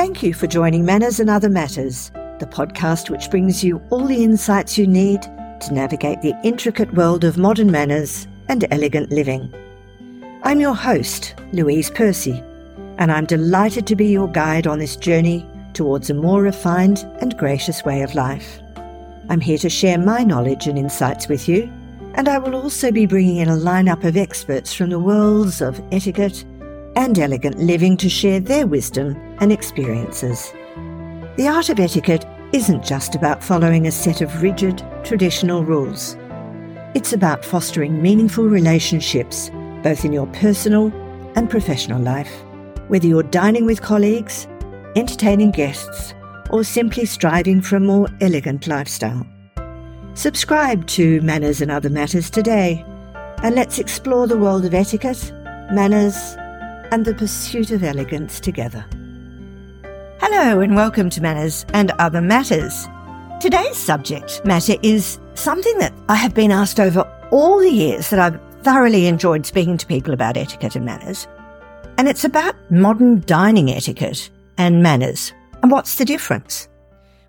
Thank you for joining Manners and Other Matters, the podcast which brings you all the insights you need to navigate the intricate world of modern manners and elegant living. I'm your host, Louise Percy, and I'm delighted to be your guide on this journey towards a more refined and gracious way of life. I'm here to share my knowledge and insights with you, and I will also be bringing in a lineup of experts from the worlds of etiquette and elegant living to share their wisdom and experiences. The art of etiquette isn't just about following a set of rigid, traditional rules. It's about fostering meaningful relationships, both in your personal and professional life. Whether you're dining with colleagues, entertaining guests, or simply striving for a more elegant lifestyle. Subscribe to Manners and Other Matters today, and let's explore the world of etiquette, manners, and the pursuit of elegance together. Hello, and welcome to Manners and Other Matters. Today's subject matter is something that I have been asked over all the years that I've thoroughly enjoyed speaking to people about etiquette and manners. And it's about modern dining etiquette and manners. And what's the difference?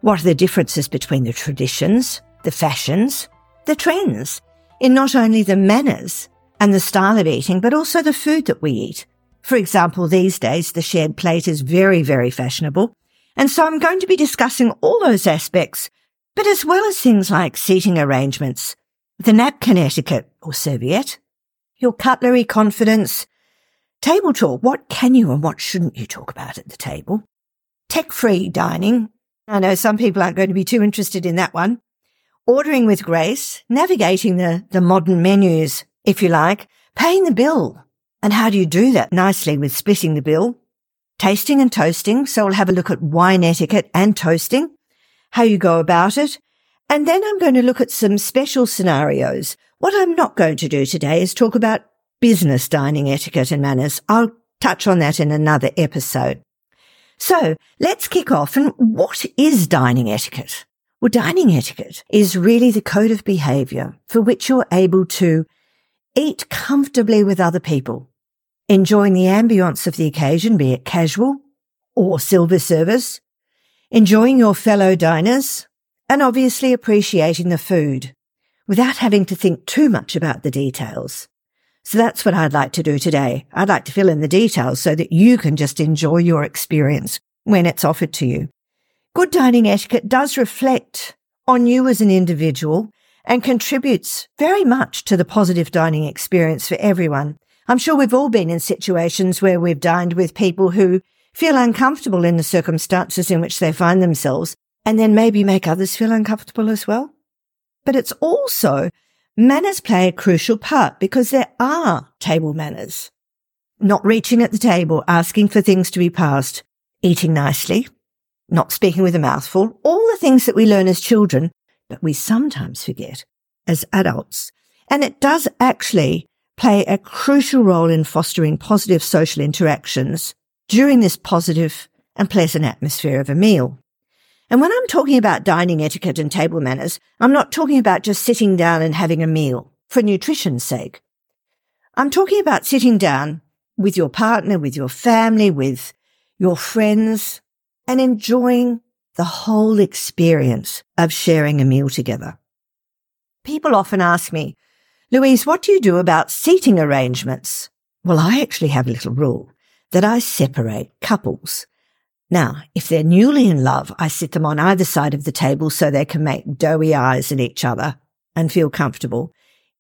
What are the differences between the traditions, the fashions, the trends in not only the manners and the style of eating, but also the food that we eat for example, these days, the shared plate is very, very fashionable. And so I'm going to be discussing all those aspects, but as well as things like seating arrangements, the napkin etiquette or serviette, your cutlery confidence, table talk. What can you and what shouldn't you talk about at the table? Tech free dining. I know some people aren't going to be too interested in that one. Ordering with grace, navigating the, the modern menus, if you like, paying the bill, and how do you do that nicely with splitting the bill? Tasting and toasting. So we'll have a look at wine etiquette and toasting, how you go about it. And then I'm going to look at some special scenarios. What I'm not going to do today is talk about business dining etiquette and manners. I'll touch on that in another episode. So let's kick off. And what is dining etiquette? Well, dining etiquette is really the code of behavior for which you're able to eat comfortably with other people enjoying the ambience of the occasion, be it casual or silver service, enjoying your fellow diners, and obviously appreciating the food without having to think too much about the details. So that's what I'd like to do today. I'd like to fill in the details so that you can just enjoy your experience when it's offered to you. Good dining etiquette does reflect on you as an individual and contributes very much to the positive dining experience for everyone. I'm sure we've all been in situations where we've dined with people who feel uncomfortable in the circumstances in which they find themselves and then maybe make others feel uncomfortable as well. But it's also manners play a crucial part because there are table manners. Not reaching at the table, asking for things to be passed, eating nicely, not speaking with a mouthful, all the things that we learn as children, but we sometimes forget as adults. And it does actually play a crucial role in fostering positive social interactions during this positive and pleasant atmosphere of a meal. And when I'm talking about dining etiquette and table manners, I'm not talking about just sitting down and having a meal for nutrition's sake. I'm talking about sitting down with your partner, with your family, with your friends and enjoying the whole experience of sharing a meal together. People often ask me, Louise, what do you do about seating arrangements? Well, I actually have a little rule that I separate couples. Now, if they're newly in love, I sit them on either side of the table so they can make doughy eyes at each other and feel comfortable.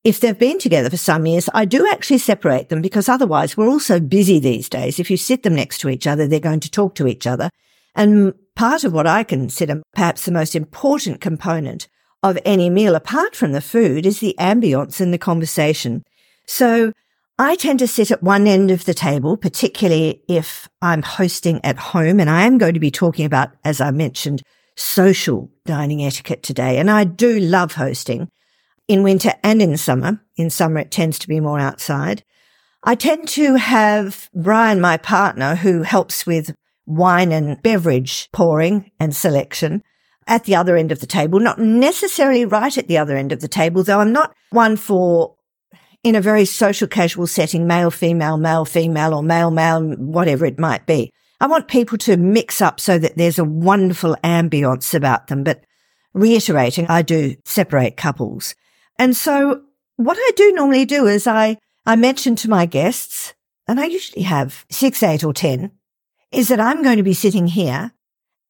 If they've been together for some years, I do actually separate them because otherwise we're all so busy these days. If you sit them next to each other, they're going to talk to each other. And part of what I consider perhaps the most important component of any meal apart from the food is the ambience and the conversation. So I tend to sit at one end of the table, particularly if I'm hosting at home. And I am going to be talking about, as I mentioned, social dining etiquette today. And I do love hosting in winter and in summer. In summer, it tends to be more outside. I tend to have Brian, my partner, who helps with wine and beverage pouring and selection at the other end of the table, not necessarily right at the other end of the table, though I'm not one for in a very social casual setting, male, female, male, female, or male, male, whatever it might be. I want people to mix up so that there's a wonderful ambience about them. But reiterating, I do separate couples. And so what I do normally do is I, I mention to my guests, and I usually have six, eight or 10, is that I'm going to be sitting here.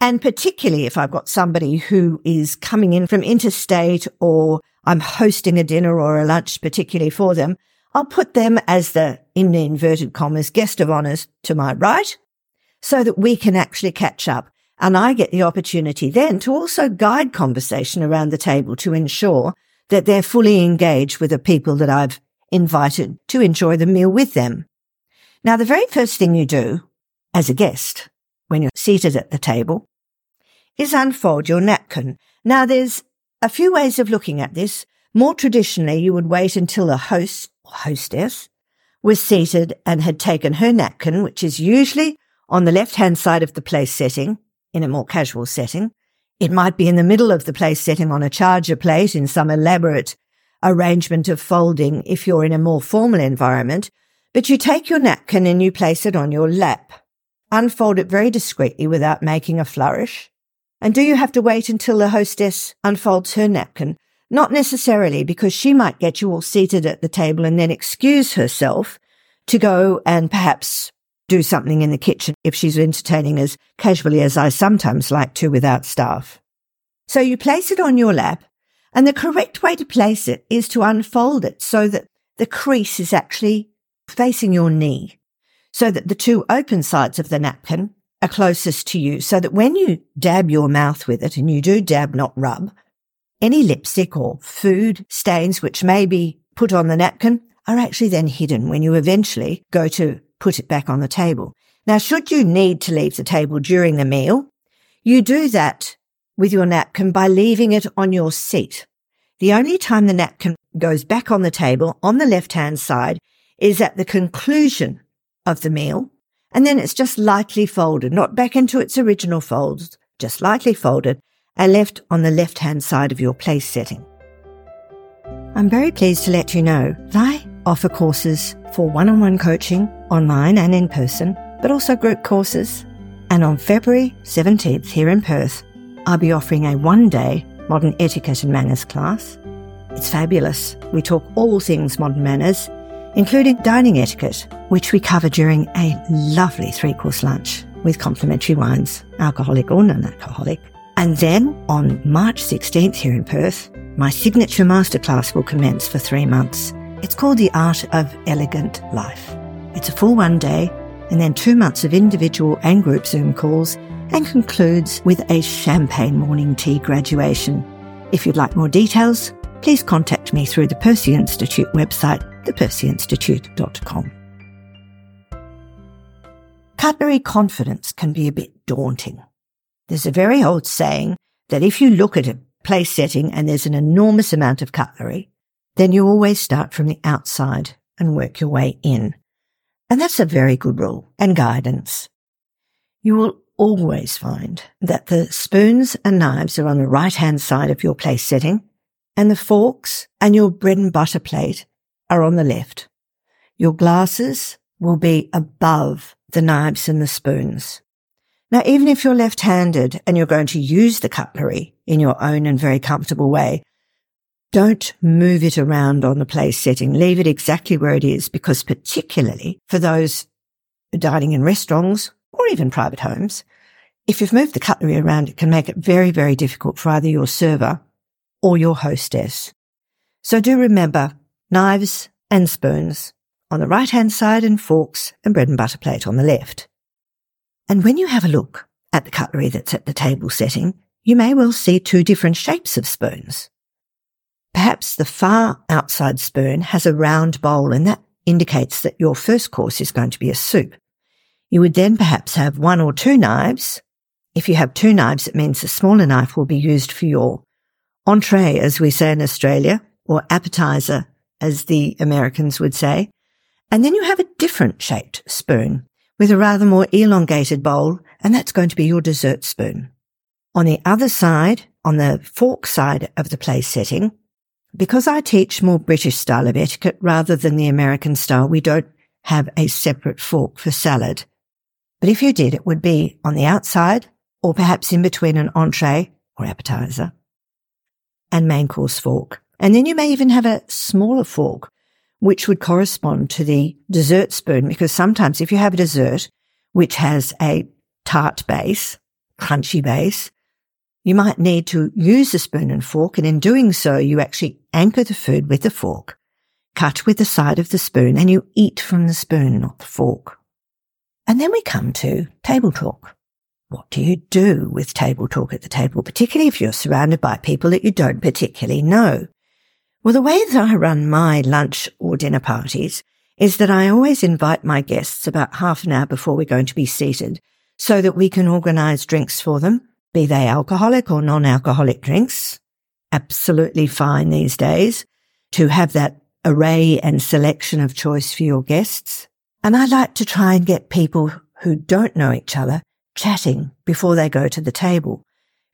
And particularly if I've got somebody who is coming in from interstate or I'm hosting a dinner or a lunch particularly for them, I'll put them as the, in the inverted commas, guest of honors to my right so that we can actually catch up. And I get the opportunity then to also guide conversation around the table to ensure that they're fully engaged with the people that I've invited to enjoy the meal with them. Now, the very first thing you do as a guest when you're seated at the table is unfold your napkin. Now, there's a few ways of looking at this. More traditionally, you would wait until the host or hostess was seated and had taken her napkin, which is usually on the left hand side of the place setting in a more casual setting. It might be in the middle of the place setting on a charger plate in some elaborate arrangement of folding if you're in a more formal environment, but you take your napkin and you place it on your lap. Unfold it very discreetly without making a flourish. And do you have to wait until the hostess unfolds her napkin? Not necessarily, because she might get you all seated at the table and then excuse herself to go and perhaps do something in the kitchen if she's entertaining as casually as I sometimes like to without staff. So you place it on your lap, and the correct way to place it is to unfold it so that the crease is actually facing your knee, so that the two open sides of the napkin are closest to you so that when you dab your mouth with it, and you do dab, not rub, any lipstick or food stains which may be put on the napkin are actually then hidden when you eventually go to put it back on the table. Now, should you need to leave the table during the meal, you do that with your napkin by leaving it on your seat. The only time the napkin goes back on the table on the left hand side is at the conclusion of the meal and then it's just lightly folded, not back into its original folds, just lightly folded and left on the left hand side of your place setting. I'm very pleased to let you know that I offer courses for one on one coaching online and in person, but also group courses. And on February 17th here in Perth, I'll be offering a one day modern etiquette and manners class. It's fabulous. We talk all things modern manners including dining etiquette, which we cover during a lovely three course lunch with complimentary wines, alcoholic or non alcoholic. And then on March 16th here in Perth, my signature masterclass will commence for three months. It's called The Art of Elegant Life. It's a full one day and then two months of individual and group Zoom calls and concludes with a champagne morning tea graduation. If you'd like more details, please contact me through the Percy Institute website thepercyinstitute.com. Cutlery confidence can be a bit daunting. There's a very old saying that if you look at a place setting and there's an enormous amount of cutlery, then you always start from the outside and work your way in. And that's a very good rule and guidance. You will always find that the spoons and knives are on the right hand side of your place setting and the forks and your bread and butter plate are on the left. Your glasses will be above the knives and the spoons. Now, even if you're left-handed and you're going to use the cutlery in your own and very comfortable way, don't move it around on the place setting. Leave it exactly where it is because particularly for those dining in restaurants or even private homes, if you've moved the cutlery around, it can make it very, very difficult for either your server or your hostess. So do remember knives and spoons on the right hand side and forks and bread and butter plate on the left. And when you have a look at the cutlery that's at the table setting, you may well see two different shapes of spoons. Perhaps the far outside spoon has a round bowl and that indicates that your first course is going to be a soup. You would then perhaps have one or two knives. If you have two knives, it means the smaller knife will be used for your entree, as we say in Australia, or appetizer as the Americans would say. And then you have a different shaped spoon with a rather more elongated bowl, and that's going to be your dessert spoon. On the other side, on the fork side of the place setting, because I teach more British style of etiquette rather than the American style, we don't have a separate fork for salad. But if you did, it would be on the outside or perhaps in between an entree or appetizer and main course fork. And then you may even have a smaller fork, which would correspond to the dessert spoon, because sometimes if you have a dessert which has a tart base, crunchy base, you might need to use the spoon and fork. And in doing so, you actually anchor the food with the fork, cut with the side of the spoon, and you eat from the spoon, not the fork. And then we come to table talk. What do you do with table talk at the table, particularly if you're surrounded by people that you don't particularly know? Well, the way that I run my lunch or dinner parties is that I always invite my guests about half an hour before we're going to be seated so that we can organize drinks for them, be they alcoholic or non-alcoholic drinks. Absolutely fine these days to have that array and selection of choice for your guests. And I like to try and get people who don't know each other chatting before they go to the table,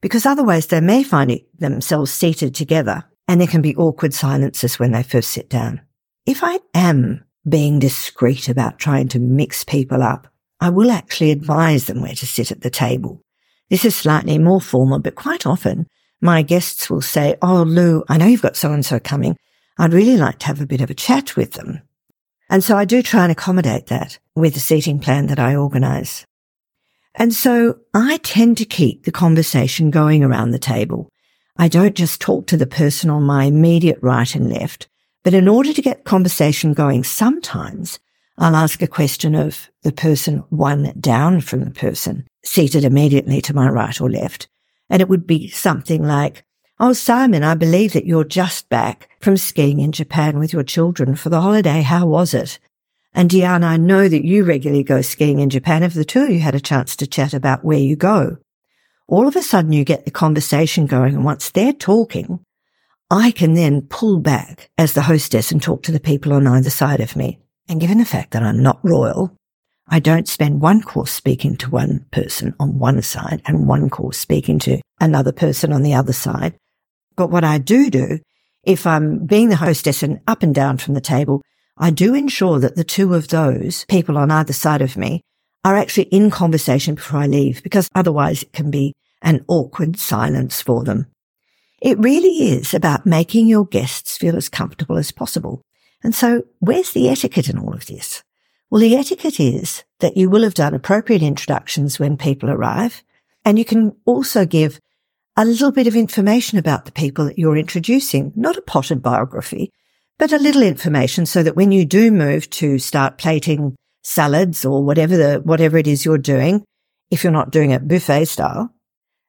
because otherwise they may find themselves seated together and there can be awkward silences when they first sit down. If I am being discreet about trying to mix people up, I will actually advise them where to sit at the table. This is slightly more formal, but quite often my guests will say, Oh, Lou, I know you've got so and so coming. I'd really like to have a bit of a chat with them. And so I do try and accommodate that with the seating plan that I organize. And so I tend to keep the conversation going around the table. I don't just talk to the person on my immediate right and left, but in order to get conversation going, sometimes I'll ask a question of the person one down from the person seated immediately to my right or left. And it would be something like, Oh, Simon, I believe that you're just back from skiing in Japan with your children for the holiday. How was it? And Diana, I know that you regularly go skiing in Japan. If the two of you had a chance to chat about where you go? All of a sudden you get the conversation going. And once they're talking, I can then pull back as the hostess and talk to the people on either side of me. And given the fact that I'm not royal, I don't spend one course speaking to one person on one side and one course speaking to another person on the other side. But what I do do, if I'm being the hostess and up and down from the table, I do ensure that the two of those people on either side of me are actually in conversation before I leave, because otherwise it can be an awkward silence for them. It really is about making your guests feel as comfortable as possible. And so where's the etiquette in all of this? Well, the etiquette is that you will have done appropriate introductions when people arrive. And you can also give a little bit of information about the people that you're introducing, not a potted biography, but a little information so that when you do move to start plating salads or whatever the, whatever it is you're doing, if you're not doing it buffet style,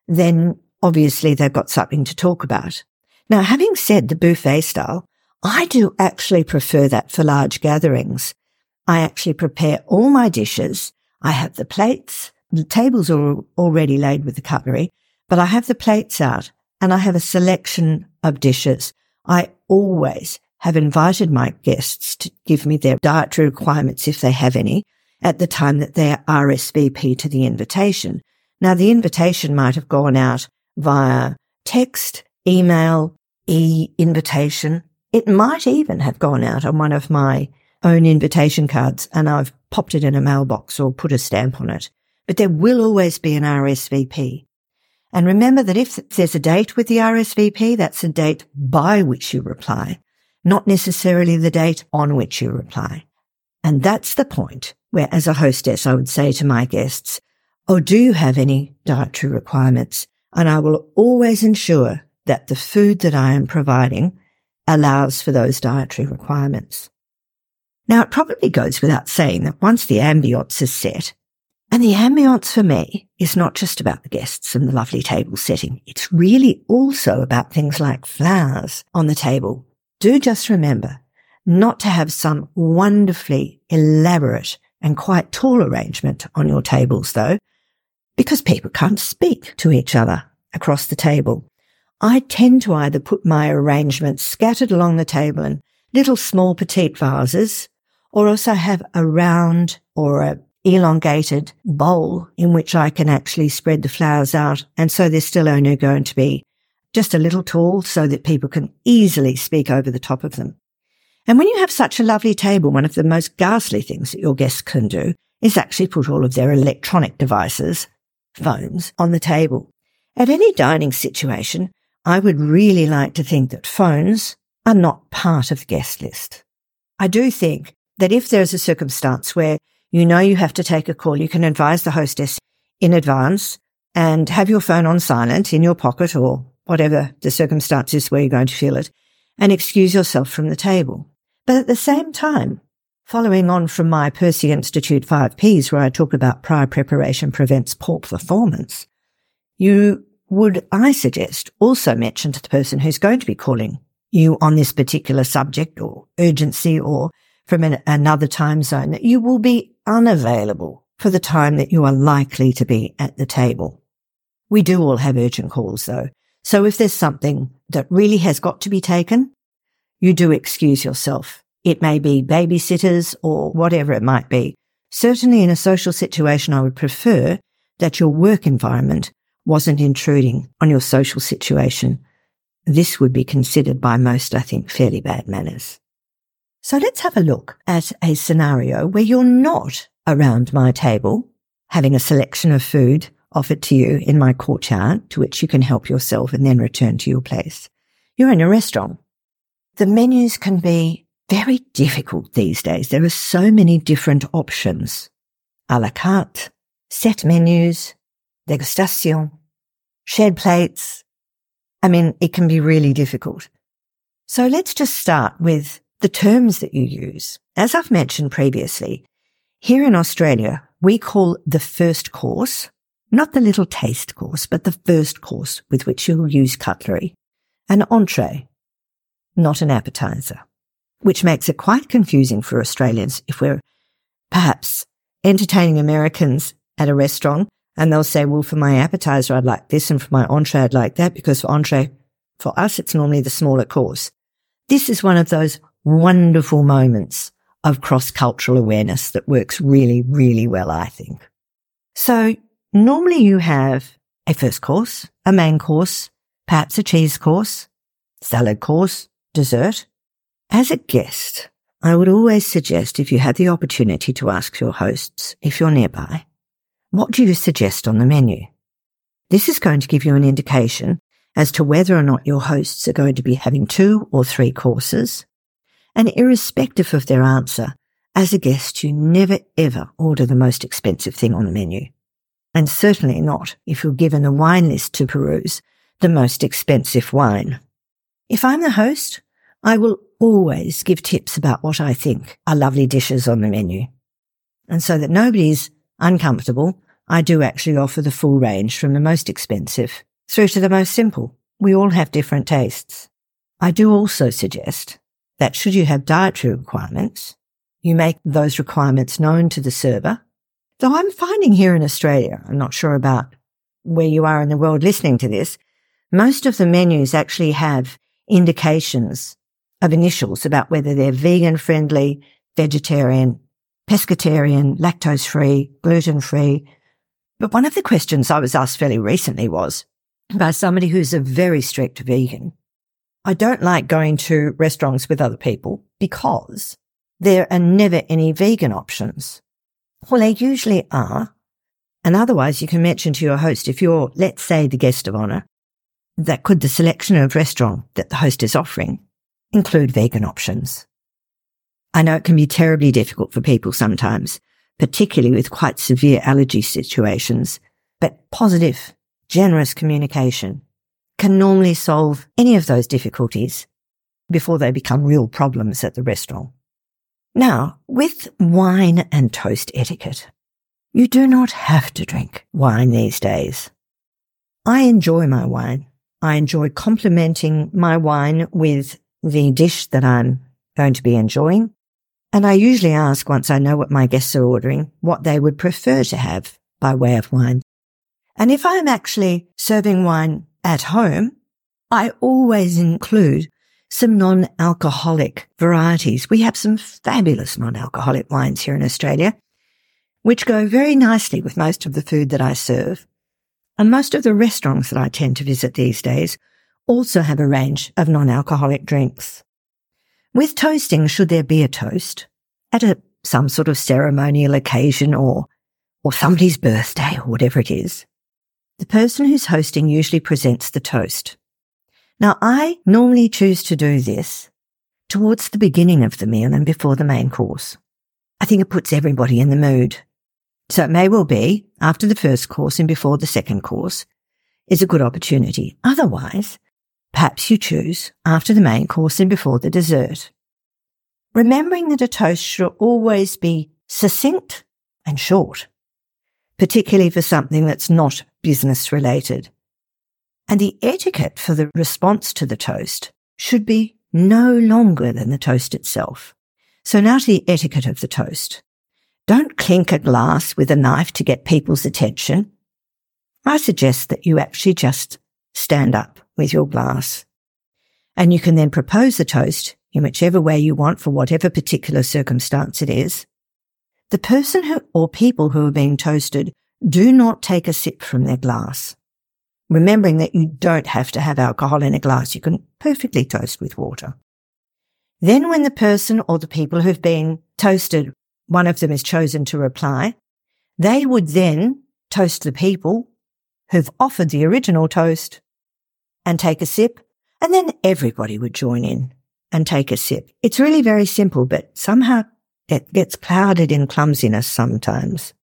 then obviously they've got something to talk about. Now, having said the buffet style, I do actually prefer that for large gatherings. I actually prepare all my dishes. I have the plates. The tables are already laid with the cutlery, but I have the plates out and I have a selection of dishes. I always have invited my guests to give me their dietary requirements if they have any at the time that they RSVP to the invitation. Now, the invitation might have gone out via text, email, e-invitation. It might even have gone out on one of my own invitation cards and I've popped it in a mailbox or put a stamp on it. But there will always be an RSVP. And remember that if there's a date with the RSVP, that's a date by which you reply not necessarily the date on which you reply. And that's the point where as a hostess, I would say to my guests, Oh, do you have any dietary requirements? And I will always ensure that the food that I am providing allows for those dietary requirements. Now, it probably goes without saying that once the ambience is set, and the ambience for me is not just about the guests and the lovely table setting. It's really also about things like flowers on the table, do just remember not to have some wonderfully elaborate and quite tall arrangement on your tables though, because people can't speak to each other across the table. I tend to either put my arrangements scattered along the table in little small petite vases, or also have a round or a elongated bowl in which I can actually spread the flowers out. And so they're still only going to be just a little tall so that people can easily speak over the top of them. And when you have such a lovely table, one of the most ghastly things that your guests can do is actually put all of their electronic devices, phones, on the table. At any dining situation, I would really like to think that phones are not part of the guest list. I do think that if there's a circumstance where you know you have to take a call, you can advise the hostess in advance and have your phone on silent in your pocket or whatever the circumstances where you're going to feel it and excuse yourself from the table. But at the same time, following on from my Percy Institute 5Ps where I talk about prior preparation prevents poor performance, you would, I suggest, also mention to the person who's going to be calling you on this particular subject or urgency or from an, another time zone that you will be unavailable for the time that you are likely to be at the table. We do all have urgent calls though. So if there's something that really has got to be taken, you do excuse yourself. It may be babysitters or whatever it might be. Certainly in a social situation, I would prefer that your work environment wasn't intruding on your social situation. This would be considered by most, I think, fairly bad manners. So let's have a look at a scenario where you're not around my table having a selection of food offered to you in my courtyard to which you can help yourself and then return to your place. You're in a restaurant. The menus can be very difficult these days. There are so many different options. A la carte, set menus, degustation, shared plates. I mean, it can be really difficult. So let's just start with the terms that you use. As I've mentioned previously, here in Australia, we call the first course, not the little taste course, but the first course with which you'll use cutlery, an entree, not an appetizer, which makes it quite confusing for Australians if we're perhaps entertaining Americans at a restaurant and they'll say, well, for my appetizer, I'd like this. And for my entree, I'd like that because for entree, for us, it's normally the smaller course. This is one of those wonderful moments of cross cultural awareness that works really, really well, I think. So normally you have a first course, a main course, perhaps a cheese course, salad course, dessert. As a guest, I would always suggest if you have the opportunity to ask your hosts, if you're nearby, what do you suggest on the menu? This is going to give you an indication as to whether or not your hosts are going to be having two or three courses. And irrespective of their answer, as a guest, you never ever order the most expensive thing on the menu. And certainly not if you're given a wine list to peruse, the most expensive wine. If I'm the host, I will always give tips about what I think are lovely dishes on the menu. And so that nobody's uncomfortable, I do actually offer the full range from the most expensive through to the most simple. We all have different tastes. I do also suggest that should you have dietary requirements, you make those requirements known to the server. Though I'm finding here in Australia, I'm not sure about where you are in the world listening to this, most of the menus actually have indications of initials about whether they're vegan friendly, vegetarian, pescatarian, lactose free, gluten free. But one of the questions I was asked fairly recently was by somebody who's a very strict vegan. I don't like going to restaurants with other people because there are never any vegan options. Well, they usually are. And otherwise you can mention to your host, if you're, let's say, the guest of honor, that could the selection of restaurant that the host is offering include vegan options. I know it can be terribly difficult for people sometimes, particularly with quite severe allergy situations, but positive, generous communication can normally solve any of those difficulties before they become real problems at the restaurant. Now, with wine and toast etiquette, you do not have to drink wine these days. I enjoy my wine. I enjoy complementing my wine with the dish that I'm going to be enjoying. And I usually ask once I know what my guests are ordering, what they would prefer to have by way of wine. And if I'm actually serving wine at home, I always include some non-alcoholic varieties. We have some fabulous non-alcoholic wines here in Australia, which go very nicely with most of the food that I serve. And most of the restaurants that I tend to visit these days also have a range of non-alcoholic drinks. With toasting, should there be a toast, at a some sort of ceremonial occasion or, or somebody's birthday or whatever it is, the person who's hosting usually presents the toast. Now, I normally choose to do this towards the beginning of the meal and before the main course. I think it puts everybody in the mood. So it may well be after the first course and before the second course is a good opportunity. Otherwise, perhaps you choose after the main course and before the dessert. Remembering that a toast should always be succinct and short, particularly for something that's not business related. And the etiquette for the response to the toast should be no longer than the toast itself. So now to the etiquette of the toast. Don't clink a glass with a knife to get people's attention. I suggest that you actually just stand up with your glass. And you can then propose the toast in whichever way you want for whatever particular circumstance it is. The person who, or people who are being toasted do not take a sip from their glass. Remembering that you don't have to have alcohol in a glass, you can perfectly toast with water. Then when the person or the people who've been toasted one of them is chosen to reply, they would then toast the people who've offered the original toast and take a sip, and then everybody would join in and take a sip. It's really very simple, but somehow it gets clouded in clumsiness sometimes.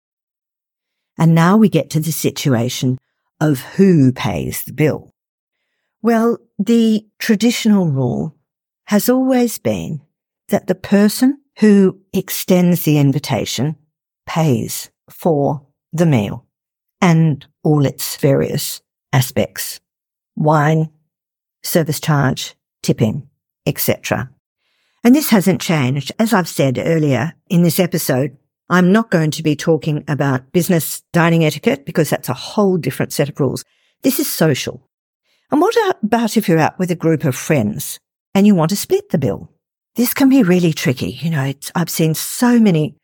And now we get to the situation of who pays the bill. Well, the traditional rule has always been that the person who extends the invitation pays for the meal and all its various aspects. Wine, service charge, tipping, etc. And this hasn't changed. As I've said earlier in this episode, I'm not going to be talking about business dining etiquette because that's a whole different set of rules. This is social. And what about if you're out with a group of friends and you want to split the bill? this can be really tricky. You know, I've seen so many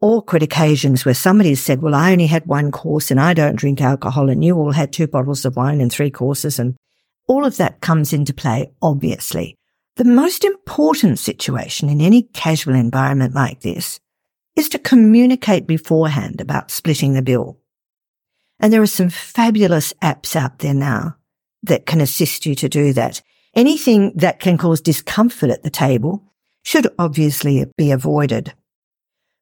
awkward occasions where somebody said, well, I only had one course and I don't drink alcohol and you all had two bottles of wine and three courses. And all of that comes into play, obviously. The most important situation in any casual environment like this is to communicate beforehand about splitting the bill. And there are some fabulous apps out there now that can assist you to do that. Anything that can cause discomfort at the table should obviously be avoided.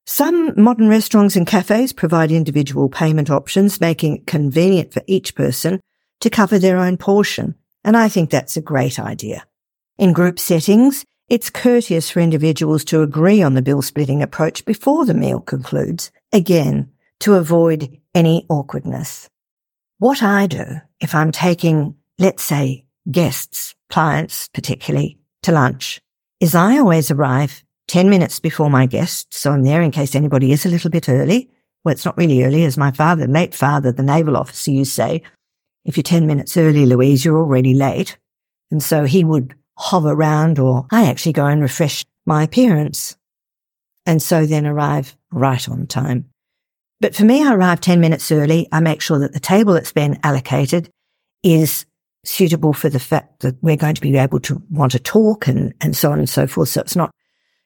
Some modern restaurants and cafes provide individual payment options, making it convenient for each person to cover their own portion. And I think that's a great idea. In group settings, it's courteous for individuals to agree on the bill splitting approach before the meal concludes, again, to avoid any awkwardness. What I do if I'm taking, let's say, guests, clients particularly, to lunch is I always arrive 10 minutes before my guests. So I'm there in case anybody is a little bit early. Well, it's not really early as my father, late father, the naval officer used to say, if you're 10 minutes early, Louise, you're already late. And so he would hover around or I actually go and refresh my appearance. And so then arrive right on time. But for me, I arrive 10 minutes early. I make sure that the table that's been allocated is suitable for the fact that we're going to be able to want to talk and, and so on and so forth. So it's not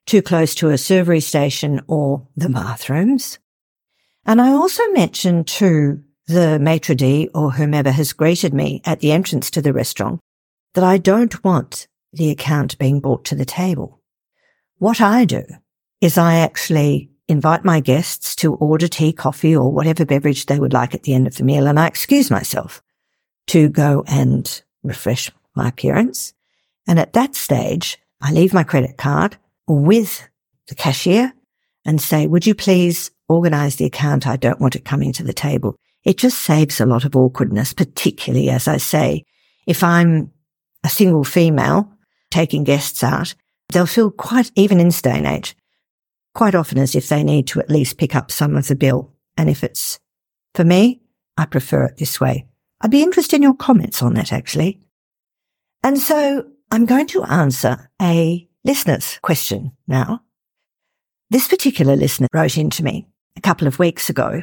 too close to a servery station or the bathrooms. And I also mentioned to the maitre d' or whomever has greeted me at the entrance to the restaurant that I don't want the account being brought to the table. What I do is I actually invite my guests to order tea, coffee, or whatever beverage they would like at the end of the meal, and I excuse myself to go and refresh my appearance. And at that stage, I leave my credit card with the cashier and say, would you please organize the account? I don't want it coming to the table. It just saves a lot of awkwardness, particularly as I say, if I'm a single female taking guests out, they'll feel quite, even in day and age, quite often as if they need to at least pick up some of the bill. And if it's for me, I prefer it this way. I'd be interested in your comments on that actually. And so I'm going to answer a listener's question now. This particular listener wrote in to me a couple of weeks ago.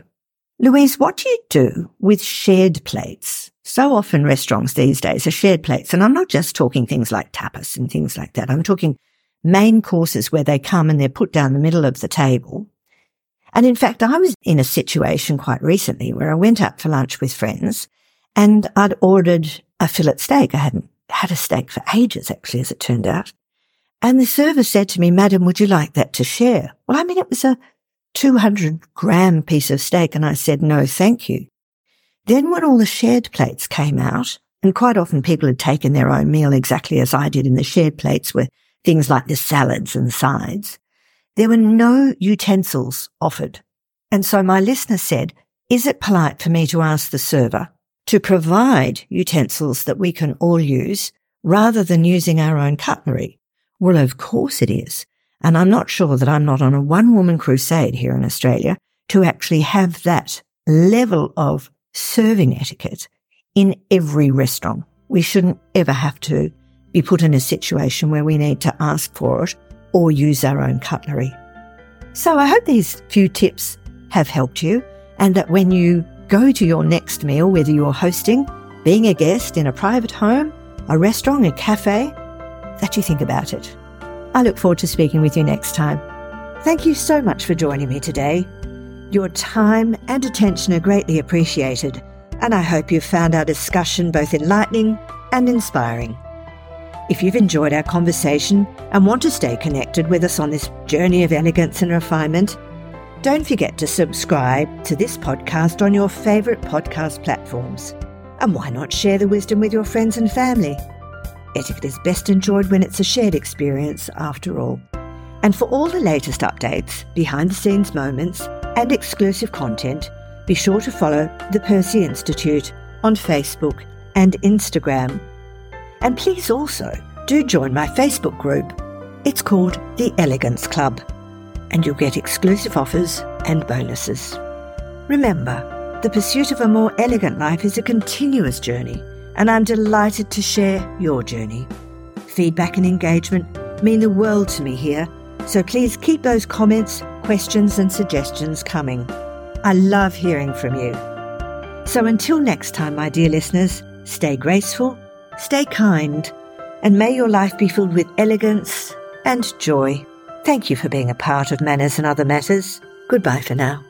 Louise, what do you do with shared plates? So often restaurants these days are shared plates. And I'm not just talking things like tapas and things like that. I'm talking main courses where they come and they're put down the middle of the table. And in fact, I was in a situation quite recently where I went out for lunch with friends and I'd ordered a fillet steak. I hadn't had a steak for ages, actually, as it turned out. And the server said to me, Madam, would you like that to share? Well, I mean, it was a 200 gram piece of steak. And I said, no, thank you. Then when all the shared plates came out, and quite often people had taken their own meal exactly as I did in the shared plates with things like the salads and sides, there were no utensils offered. And so my listener said, is it polite for me to ask the server to provide utensils that we can all use rather than using our own cutlery? Well, of course it is. And I'm not sure that I'm not on a one woman crusade here in Australia to actually have that level of serving etiquette in every restaurant. We shouldn't ever have to be put in a situation where we need to ask for it or use our own cutlery. So I hope these few tips have helped you and that when you go to your next meal, whether you're hosting, being a guest in a private home, a restaurant, a cafe, that you think about it. I look forward to speaking with you next time. Thank you so much for joining me today. Your time and attention are greatly appreciated, and I hope you've found our discussion both enlightening and inspiring. If you've enjoyed our conversation and want to stay connected with us on this journey of elegance and refinement, don't forget to subscribe to this podcast on your favourite podcast platforms. And why not share the wisdom with your friends and family? Etiquette is best enjoyed when it's a shared experience, after all. And for all the latest updates, behind the scenes moments, and exclusive content, be sure to follow the Percy Institute on Facebook and Instagram. And please also do join my Facebook group. It's called The Elegance Club, and you'll get exclusive offers and bonuses. Remember, the pursuit of a more elegant life is a continuous journey, and I'm delighted to share your journey. Feedback and engagement mean the world to me here, so please keep those comments, questions, and suggestions coming. I love hearing from you. So until next time, my dear listeners, stay graceful, stay kind, and may your life be filled with elegance and joy. Thank you for being a part of Manners and Other Matters. Goodbye for now.